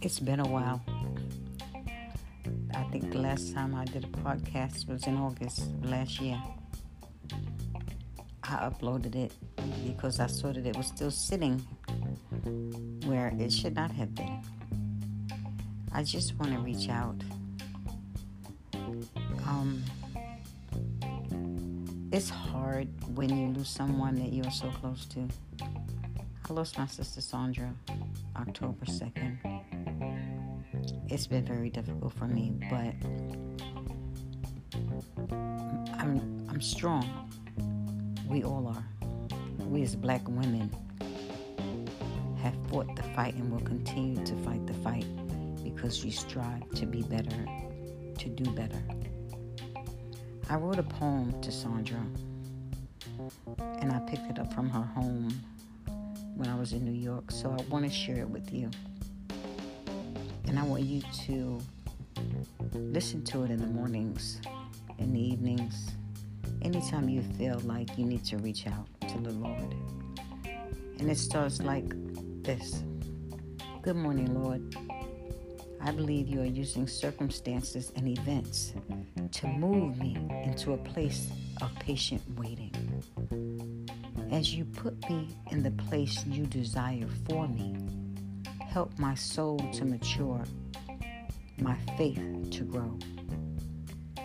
It's been a while. I think the last time I did a podcast was in August last year. I uploaded it because I saw that it was still sitting where it should not have been. I just want to reach out. Um, it's hard when you lose someone that you're so close to. I lost my sister Sandra October 2nd. It's been very difficult for me, but I'm I'm strong. We all are. We as black women have fought the fight and will continue to fight the fight because we strive to be better, to do better. I wrote a poem to Sandra and I picked it up from her home when I was in New York, so I want to share it with you. And I want you to listen to it in the mornings, in the evenings, anytime you feel like you need to reach out to the Lord. And it starts like this Good morning, Lord. I believe you are using circumstances and events to move me into a place of patient waiting. As you put me in the place you desire for me, help my soul to mature, my faith to grow,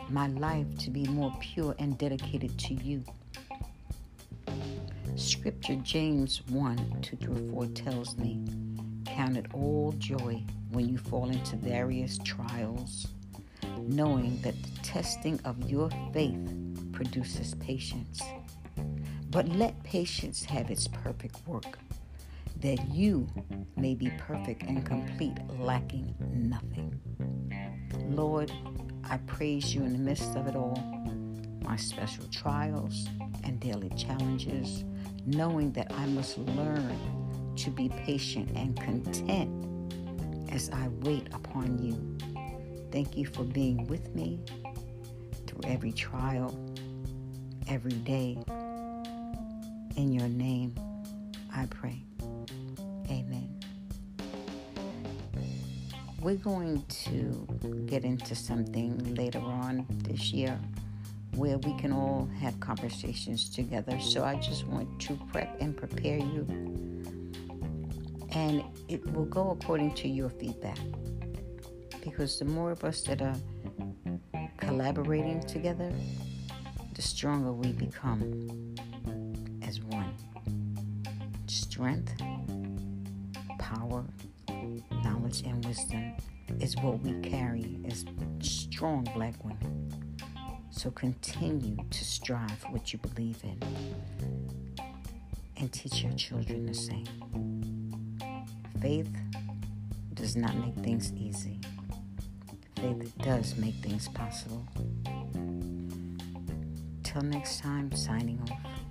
my life to be more pure and dedicated to you. Scripture James 1 2 through 4 tells me, Count it all joy when you fall into various trials, knowing that the testing of your faith produces patience. But let patience have its perfect work, that you may be perfect and complete, lacking nothing. Lord, I praise you in the midst of it all, my special trials and daily challenges, knowing that I must learn to be patient and content as I wait upon you. Thank you for being with me through every trial, every day in your name, I pray. Amen. We're going to get into something later on this year where we can all have conversations together. So I just want to prep and prepare you. And it will go according to your feedback. Because the more of us that are collaborating together, the stronger we become strength, power, knowledge, and wisdom is what we carry as strong black women. So continue to strive for what you believe in and teach your children the same. Faith does not make things easy. Faith does make things possible. Till next time, signing off.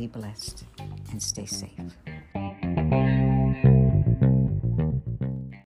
Be blessed and stay safe.